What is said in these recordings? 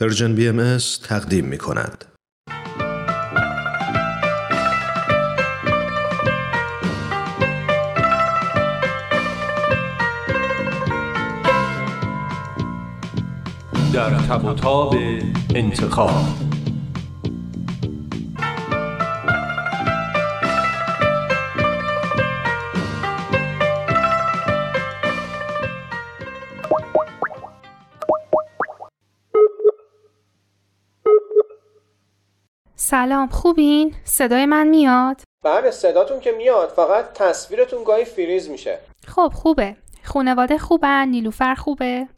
پرژن بی ام تقدیم می کند. در تب انتخاب سلام خوبین؟ صدای من میاد؟ بله صداتون که میاد فقط تصویرتون گاهی فریز میشه خب خوبه خونواده خوبن؟ نیلوفر خوبه؟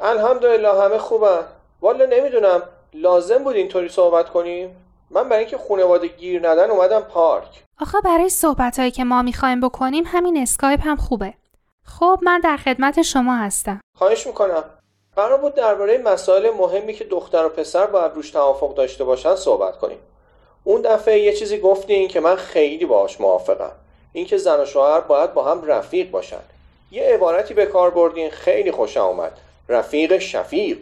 الحمدلله همه خوبن والا نمی‌دونم لازم بود اینطوری صحبت کنیم من برای اینکه خونواده گیر ندن اومدم پارک آخه برای صحبت هایی که ما می‌خوایم بکنیم همین اسکایپ هم خوبه خب من در خدمت شما هستم خواهش می‌کنم قرار بود درباره مسائل مهمی که دختر و پسر باید روش توافق داشته باشن صحبت کنیم اون دفعه یه چیزی گفتین که من خیلی باهاش موافقم. اینکه زن و شوهر باید با هم رفیق باشن. یه عبارتی به کار بردین خیلی خوشم اومد. رفیق شفیق.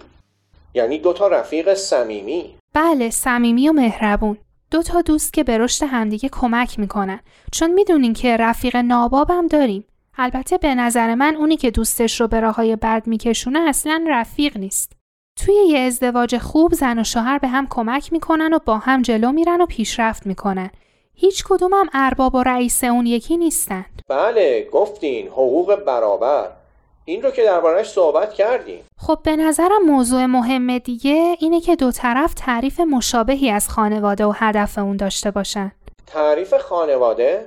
یعنی دوتا رفیق صمیمی. بله صمیمی و مهربون. دو تا دوست که به رشد همدیگه کمک می‌کنن. چون می‌دونین که رفیق نابابم داریم. البته به نظر من اونی که دوستش رو به راههای بد میکشونه اصلا رفیق نیست. توی یه ازدواج خوب زن و شوهر به هم کمک می‌کنن و با هم جلو میرن و پیشرفت می‌کنن. هیچ کدوم هم ارباب و رئیس اون یکی نیستن بله گفتین حقوق برابر. این رو که دربارهش صحبت کردیم خب به نظرم موضوع مهم دیگه اینه که دو طرف تعریف مشابهی از خانواده و هدف اون داشته باشن. تعریف خانواده؟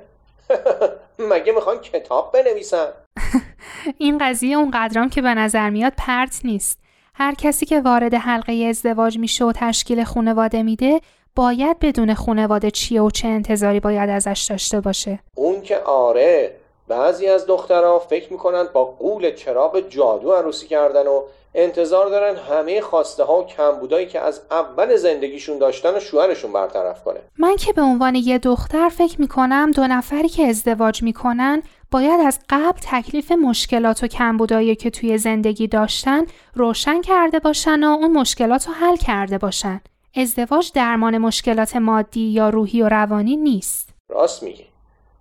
مگه می‌خوان کتاب بنویسن؟ این قضیه اون قدرام که به نظر میاد پرت نیست. هر کسی که وارد حلقه ازدواج میشه و تشکیل خانواده میده باید بدون خانواده چیه و چه انتظاری باید ازش داشته باشه. اون که آره بعضی از دخترها فکر می‌کنن با قول چراغ جادو عروسی کردن و انتظار دارن همه خواسته ها و کمبودایی که از اول زندگیشون داشتن و شوهرشون برطرف کنه من که به عنوان یه دختر فکر می‌کنم دو نفری که ازدواج می‌کنن باید از قبل تکلیف مشکلات و کمبودایی که توی زندگی داشتن روشن کرده باشن و اون مشکلات رو حل کرده باشن. ازدواج درمان مشکلات مادی یا روحی و روانی نیست. راست میگی.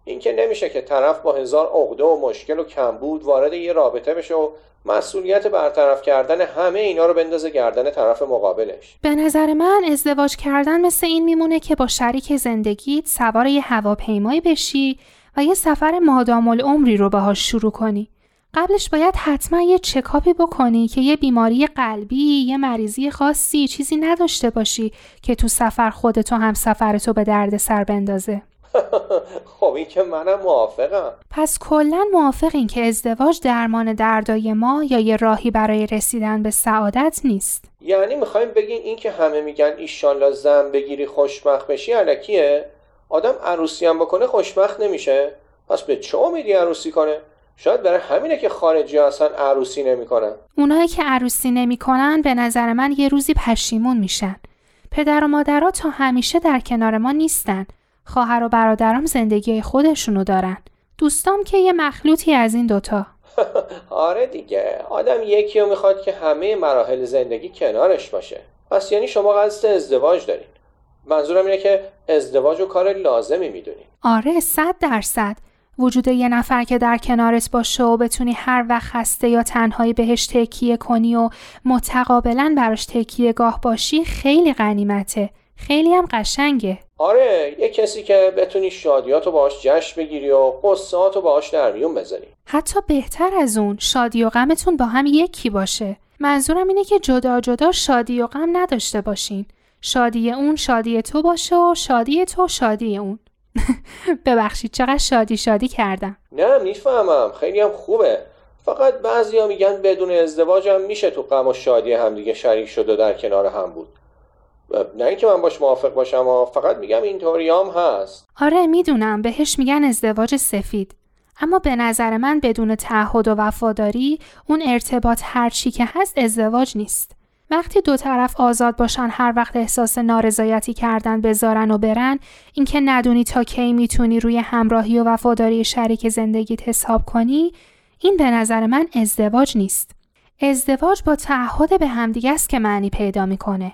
این که نمیشه که طرف با هزار عقده و مشکل و کمبود وارد یه رابطه بشه و مسئولیت برطرف کردن همه اینا رو بندازه گردن طرف مقابلش به نظر من ازدواج کردن مثل این میمونه که با شریک زندگیت سوار یه هواپیمایی بشی و یه سفر مادام العمری رو باهاش شروع کنی. قبلش باید حتما یه چکاپی بکنی که یه بیماری قلبی، یه مریضی خاصی، چیزی نداشته باشی که تو سفر خودتو هم سفرتو به درد سر بندازه. خب این که منم موافقم. پس کلا موافقین که ازدواج درمان دردای ما یا یه راهی برای رسیدن به سعادت نیست. یعنی می‌خوایم بگین این که همه میگن ایشالله زن بگیری خوشبخت بشی علکیه؟ آدم عروسی هم بکنه خوشبخت نمیشه. پس به چه امیدی عروسی کنه؟ شاید برای همینه که خارجی اصلا عروسی نمی‌کنن. اونایی که عروسی نمی‌کنن به نظر من یه روزی پشیمون میشن. پدر و مادرها تا همیشه در کنار ما نیستن. خواهر و برادرام زندگی خودشونو دارن. دوستام که یه مخلوطی از این دوتا. آره دیگه. آدم یکی رو می‌خواد که همه مراحل زندگی کنارش باشه. پس یعنی شما قصد ازدواج دارین. منظورم اینه که ازدواج و کار لازمی می‌دونی آره صد درصد. وجود یه نفر که در کنارت باشه و بتونی هر وقت خسته یا تنهایی بهش تکیه کنی و متقابلا براش تکیه گاه باشی خیلی غنیمته. خیلی هم قشنگه. آره یه کسی که بتونی شادیاتو باهاش جشن بگیری و قصاتو باهاش در میون بذاری. حتی بهتر از اون شادی و غمتون با هم یکی باشه. منظورم اینه که جدا جدا شادی و غم نداشته باشین. شادی اون شادی تو باشه و شادی تو شادی اون. ببخشید چقدر شادی شادی کردم. نه می‌فهمم. خیلی هم خوبه. فقط بعضیا میگن بدون ازدواج هم میشه تو غم و شادی همدیگه شریک شد و در کنار هم بود. نه اینکه من باش موافق باشم فقط میگم اینطوری هم هست. آره می‌دونم. بهش میگن ازدواج سفید. اما به نظر من بدون تعهد و وفاداری اون ارتباط هرچی که هست ازدواج نیست. وقتی دو طرف آزاد باشن هر وقت احساس نارضایتی کردن بذارن و برن اینکه ندونی تا کی می‌تونی روی همراهی و وفاداری شریک زندگیت حساب کنی این به نظر من ازدواج نیست. ازدواج با تعهد به همدیگه است که معنی پیدا می‌کنه.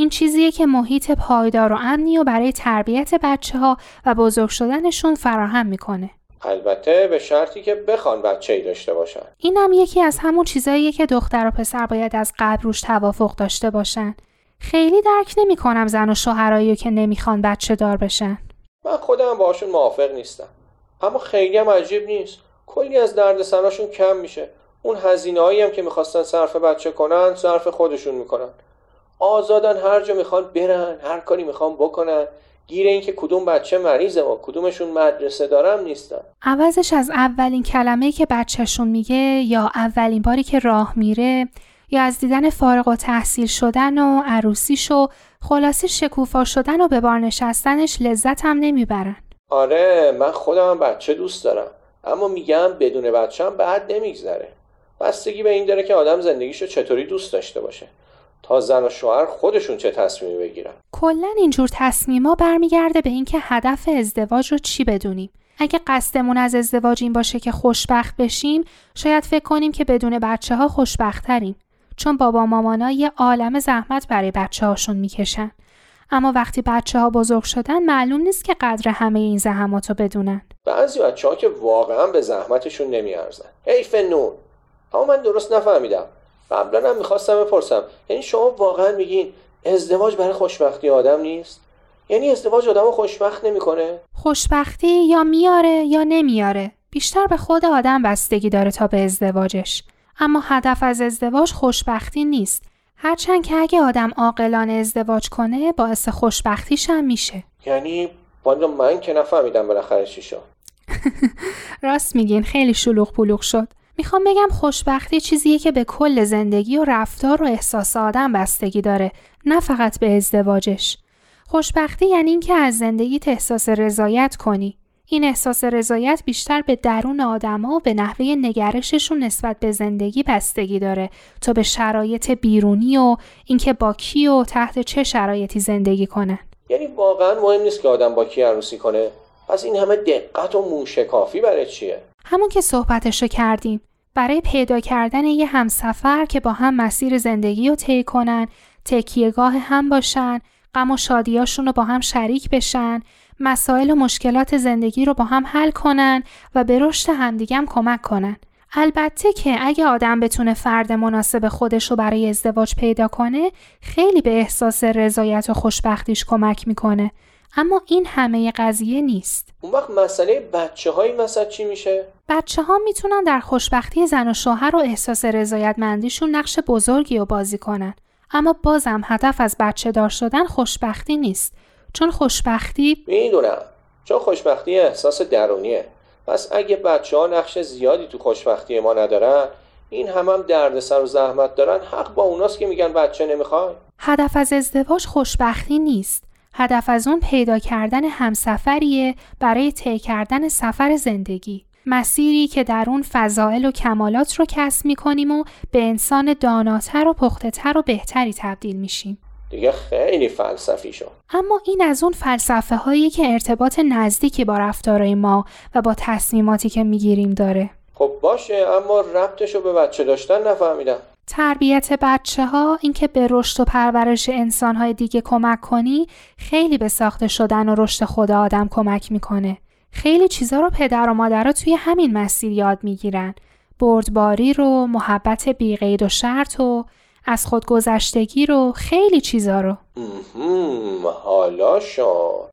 این چیزیه که محیط پایدار و امنی و برای تربیت بچه ها و بزرگ شدنشون فراهم می‌کنه. البته به شرطی که بخوان بچه ای داشته باشن اینم یکی از همون چیزاییه که دختر و پسر باید از قبل روش توافق داشته باشن. خیلی درک نمی‌کنم زن و شوهرایی که نمی‌خوان بچه دار بشن. من خودم باشون موافق نیستم اما خیلی هم عجیب نیست کلی از دردسراشون کم میشه اون هزینه هایی هم که می‌خواستن صرف بچه کنن صرف خودشون می‌کنن آزادن هر جا می‌خوان برن هر کاری می‌خوان بکنن. گیر این که کدوم بچه مریضه و کدومشون مدرسه دارم نیستن. عوضش از اولین کلمه که بچهشون میگه یا اولین باری که راه میره یا از دیدن فارغ و تحصیل شدن و عروسیش و خلاصی شکوفا شدن و به بار نشستنش لذت هم نمی‌برن. آره من خودم بچه دوست دارم. اما میگم بدون بچه هم بعد نمیگذره. بستگی به این داره که آدم زندگیشو چطوری دوست داشته باشه. تا زن و شوهر خودشون چه تصمیمی بگیرن کلا اینجور تصمیما برمیگرده به اینکه هدف ازدواج رو چی بدونیم. اگه قصدمون از ازدواج این باشه که خوشبخت بشیم، شاید فکر کنیم که بدون بچه ها خوشبختتریم. چون بابا مامانا یه عالم زحمت برای بچه هاشون می‌کشن. اما وقتی بچه ها بزرگ شدن معلوم نیست که قدر همه این زحمات رو بدونن. بعضی بچه ها که واقعا به زحمتشون نمیارزن حیف نون اما من درست نفهمیدم قبلا هم می‌خواستم بپرسم یعنی شما واقعا میگین ازدواج برای خوشبختی آدم نیست یعنی ازدواج آدم رو خوشبخت نمی‌کنه خوشبختی یا میاره یا نمیاره. بیشتر به خود آدم بستگی داره تا به ازدواجش. اما هدف از ازدواج خوشبختی نیست. هرچند که اگه آدم عاقلانه ازدواج کنه باعث خوشبختیش هم میشه. یعنی والا من که نفهمیدم بالاخره چی شد راست میگین خیلی شلوغ پلوغ شد. می‌خوام بگم خوشبختی چیزیه که به کل زندگی و رفتار و احساس آدم بستگی داره نه فقط به ازدواجش. خوشبختی یعنی اینکه از زندگیت احساس رضایت کنی. این احساس رضایت بیشتر به درون آدما و به نحوه نگرششون نسبت به زندگی بستگی داره تا به شرایط بیرونی و اینکه با کی و تحت چه شرایطی زندگی کنن. یعنی واقعا مهم نیست که آدم با کی عروسی کنه پس این همه دقت و موشکافی برای چیه همون که صحبتشو کردیم برای پیدا کردن یه همسفر که با هم مسیر زندگی رو طی کنن تکیهگاه هم باشن غم و شادیاشون رو با هم شریک بشن مسائل و مشکلات زندگی رو با هم حل کنن و به رشد همدیگه هم کمک کنن. البته که اگه آدم بتونه فرد مناسب خودش رو برای ازدواج پیدا کنه خیلی به احساس رضایت و خوشبختیش کمک می‌کنه. اما این همه قضیه نیست اون وقت مسئله بچه های مثلا چی میشه بچه ها می‌تونن در خوشبختی زن و شوهر و احساس رضایتمندیشون نقش بزرگی رو بازی کنن. اما بازم هدف از بچه دار شدن خوشبختی نیست. چون خوشبختی می‌دونم چون خوشبختی احساس درونیه پس اگه بچه ها نقش زیادی تو خوشبختی ما ندارن این هم هم دردسر و زحمت دارن حق با اوناست که میگن بچه نمی‌خوای هدف از ازدواج خوشبختی نیست. هدف از اون پیدا کردن همسفریه برای طی کردن سفر زندگی. مسیری که در اون فضائل و کمالات رو کسب می‌کنیم و به انسان داناتر و پختهتر و بهتری تبدیل میشیم. دیگه خیلی فلسفی شد اما این از اون فلسفه هایی که ارتباط نزدیکی با رفتارهای ما و با تصمیماتی که می‌گیریم داره. خب باشه اما ربطش رو به بچه داشتن نفهمیدم تربیت بچه ها اینکه به رشد و پرورش انسان های دیگه کمک کنی خیلی به ساخته شدن و رشد خود آدم کمک می‌کنه. خیلی چیزا رو پدر و مادرها توی همین مسیر یاد می‌گیرن. بردباری رو، محبت بیقید و شرط و از خودگذشتگی رو، خیلی چیزا رو. حالا شد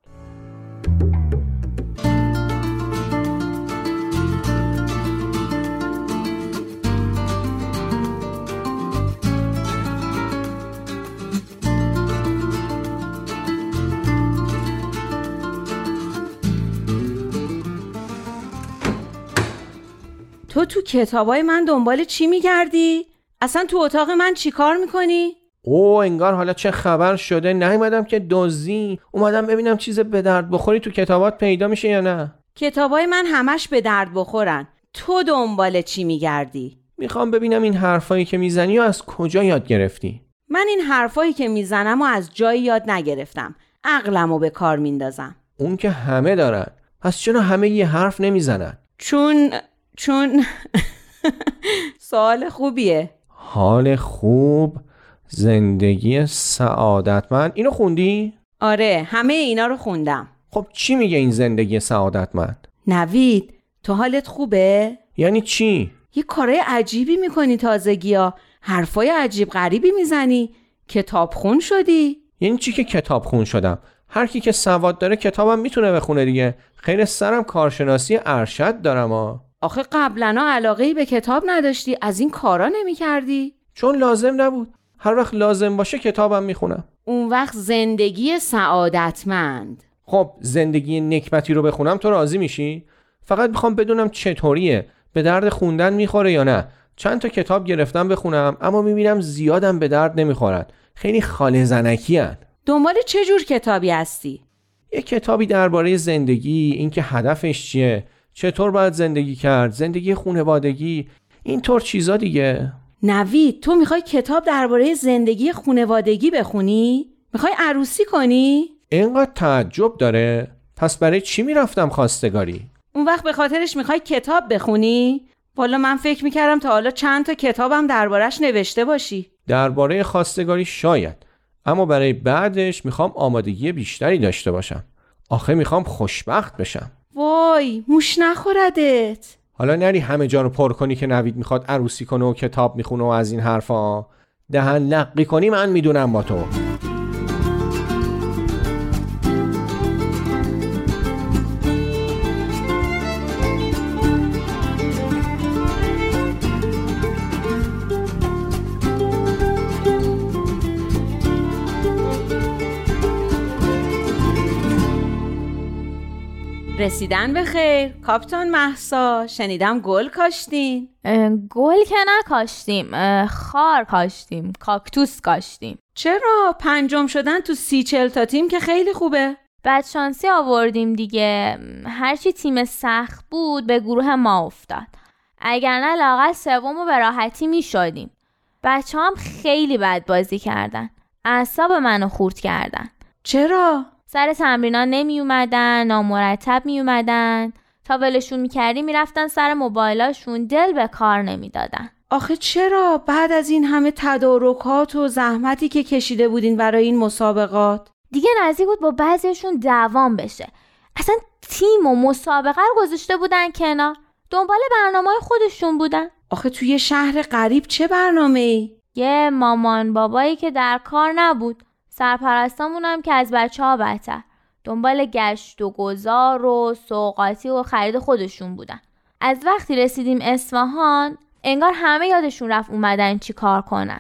تو تو کتابای من دنبال چی میگردی؟ اصلا تو اتاق من چی کار می‌کنی؟ او انگار حالا چه خبر شده؟ نیومدم که دزدی. اومدم ببینم چیز به درد بخوری تو کتابات پیدا میشه یا نه. کتابای من همش به درد بخورن. تو دنبال چی میگردی؟ می‌خوام ببینم این حرفایی که می‌زنی و از کجا یاد گرفتی؟ من این حرفایی که می‌زنم و از جایی یاد نگرفتم. عقلمو به کار میندازم. اون که همه دارن. پس چرا همه یه حرف نمی‌زنن؟ چون چون سوال خوبیه. حال خوب زندگی سعادتمند. اینو خوندی؟ آره همه اینا رو خوندم. خب چی میگه این زندگی سعادتمند؟ نوید تو حالت خوبه؟ یعنی چی؟ یه کارای عجیبی می‌کنی تازگی ها. حرفای عجیب غریبی می‌زنی. کتاب خون شدی. یعنی چی که کتاب خون شدم؟ هر کی که سواد داره کتابم می‌تونه بخونه دیگه. خیر سرم کارشناسی ارشد دارم ها. آخه قبلا علاقه ای به کتاب نداشتی از این کارا نمی‌کردی؟ چون لازم نبود. هر وقت لازم باشه کتابم می‌خونم. اون وقت زندگی سعادتمند. خب زندگی نکبتی رو بخونم تو راضی میشی؟ فقط می‌خوام بدونم چطوریه؟ به درد خوندن می‌خوره یا نه؟ چند تا کتاب گرفتم بخونم اما می‌بینم زیادم به درد نمی‌خورن. خیلی خاله زنکی هن. دنبال چه جور کتابی هستی؟ یه کتابی درباره زندگی اینکه هدفش چیه؟ چطور باید زندگی کرد؟ زندگی خونوادگی. اینطور چیزا دیگه. نوید تو می‌خوای کتاب درباره زندگی خونوادگی بخونی؟ می‌خوای عروسی کنی؟ اینقدر تعجب داره. پس برای چی می‌رفتم خواستگاری؟ اون وقت به خاطرش می‌خوای کتاب بخونی؟ والا من فکر می‌کردم تا حالا چند تا کتابم دربارش نوشته باشی. درباره خواستگاری شاید. اما برای بعدش می‌خوام آمادگی بیشتری داشته باشم. آخه می‌خوام خوشبخت بشم. وای موش نخوردت. حالا نری همه جا رو پر کنی که نوید می‌خواد عروسی کنه و کتاب می‌خونه و از این حرفا. دهن لقی کنی من می‌دونم با تو. رسیدن به خیر. کاپتان محسا شنیدم گل کاشتین. گل که نکاشتیم خار کاشتیم کاکتوس کاشتیم. چرا؟ پنجم شدن تو سی چل تا تیم که خیلی خوبه. بدشانسی آوردیم دیگه. هرچی تیم سخت بود به گروه ما افتاد. اگر نه لاغل سوم و به راحتی می شدیم. بچه هم خیلی بد بازی کردن. اعصاب منو خورد کردن. چرا؟ سر تمرینا نمی اومدن نامرتب می اومدن تا ولشون می‌کردیم می‌رفتن سر موبایلاشون دل به کار نمی‌دادن. آخه چرا؟ بعد از این همه تدارکات و زحمتی که کشیده بودین برای این مسابقات. دیگه نزدیک بود با بعضیشون دوام بشه. اصلا تیم و مسابقه رو گذاشته بودن کنار. دنبال برنامه خودشون بودن. آخه توی شهر غریب چه برنامه ای؟ یه مامان بابایی که در کار نبود. سرپرستامون هم که از بچه ها بدتر دنبال گشت و گذار و سوقاتی و خرید خودشون بودن. از وقتی رسیدیم اصفهان انگار همه یادشون رفت اومدن چی کار کنن.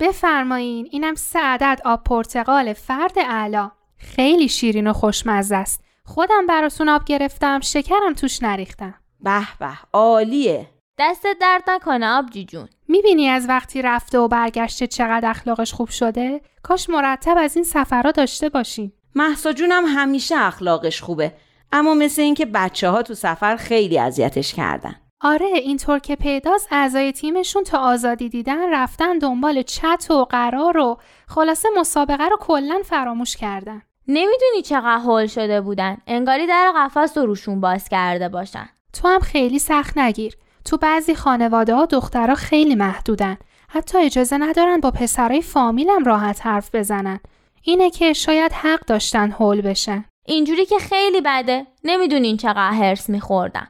بفرمایین اینم سه عدد آب پرتقال فرد اعلا. خیلی شیرین و خوشمزه است. خودم براتون آب گرفتم شکرم توش نریختم. به به عالیه. دستت درد نکنه آبجی جون. می‌بینی از وقتی رفته و برگشته چقدر اخلاقش خوب شده؟ کاش مرتب از این سفرها داشته باشیم محسا جونم همیشه اخلاقش خوبه اما مثل اینکه بچه ها تو سفر خیلی اذیتش کردن. آره اینطور که پیداست اعضای تیمشون تا آزادی دیدن رفتن دنبال چت و قرار و خلاصه مسابقه رو کلا فراموش کردن. نمی‌دونی چقدر هول شده بودن. انگاری در قفس رو روشون باز کرده باشن. تو هم خیلی سخت نگیر. تو بعضی خانواده ها دخترها خیلی محدودن. حتی اجازه ندارن با پسرای فامیلم راحت حرف بزنن. اینه که شاید حق داشتن هول بشن. اینجوری که خیلی بده. نمی‌دونین چقدر هرس میخوردم.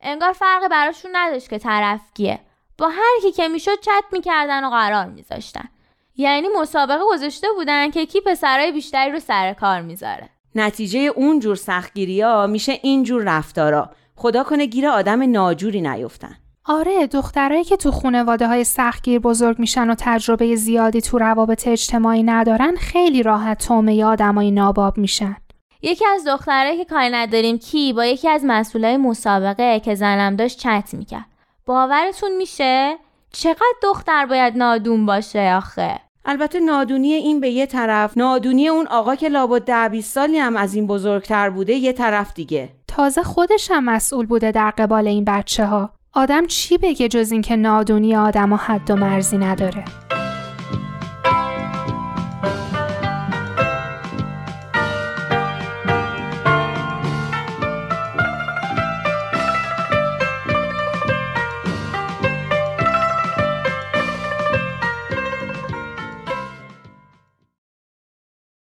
انگار فرقی براشون نداشت که طرف کیه. با هر کی که می‌شد چت می‌کردن و قرار میذاشتن. یعنی مسابقه گذاشته بودن که کی پسرای بیشتری رو سر کار می‌ذاره. نتیجه اون جور سختگیری ها میشه این جور رفتارا. خدا کنه گیر آدم ناجوری نیفتن. آره دخترایی که تو خانواده های سختگیر بزرگ میشن و تجربه زیادی تو روابط اجتماعی ندارن خیلی راحت تومه آدمای ناباب میشن. یکی از دخترایی که کاری نداریم کی؟ با یکی از مسئولای مسابقه که زنم داشت چت می‌کرد. باورتون میشه؟ چقدر دختر باید نادون باشه آخه؟ البته نادونی این به یه طرف نادونی اون آقا که لابد ده 20 سالی هم از این بزرگتر بوده یه طرف دیگه. تازه خودش هم مسئول بوده در قبال این بچه ها آدم چی بگه جز اینکه نادونی آدم ها حد و مرزی نداره؟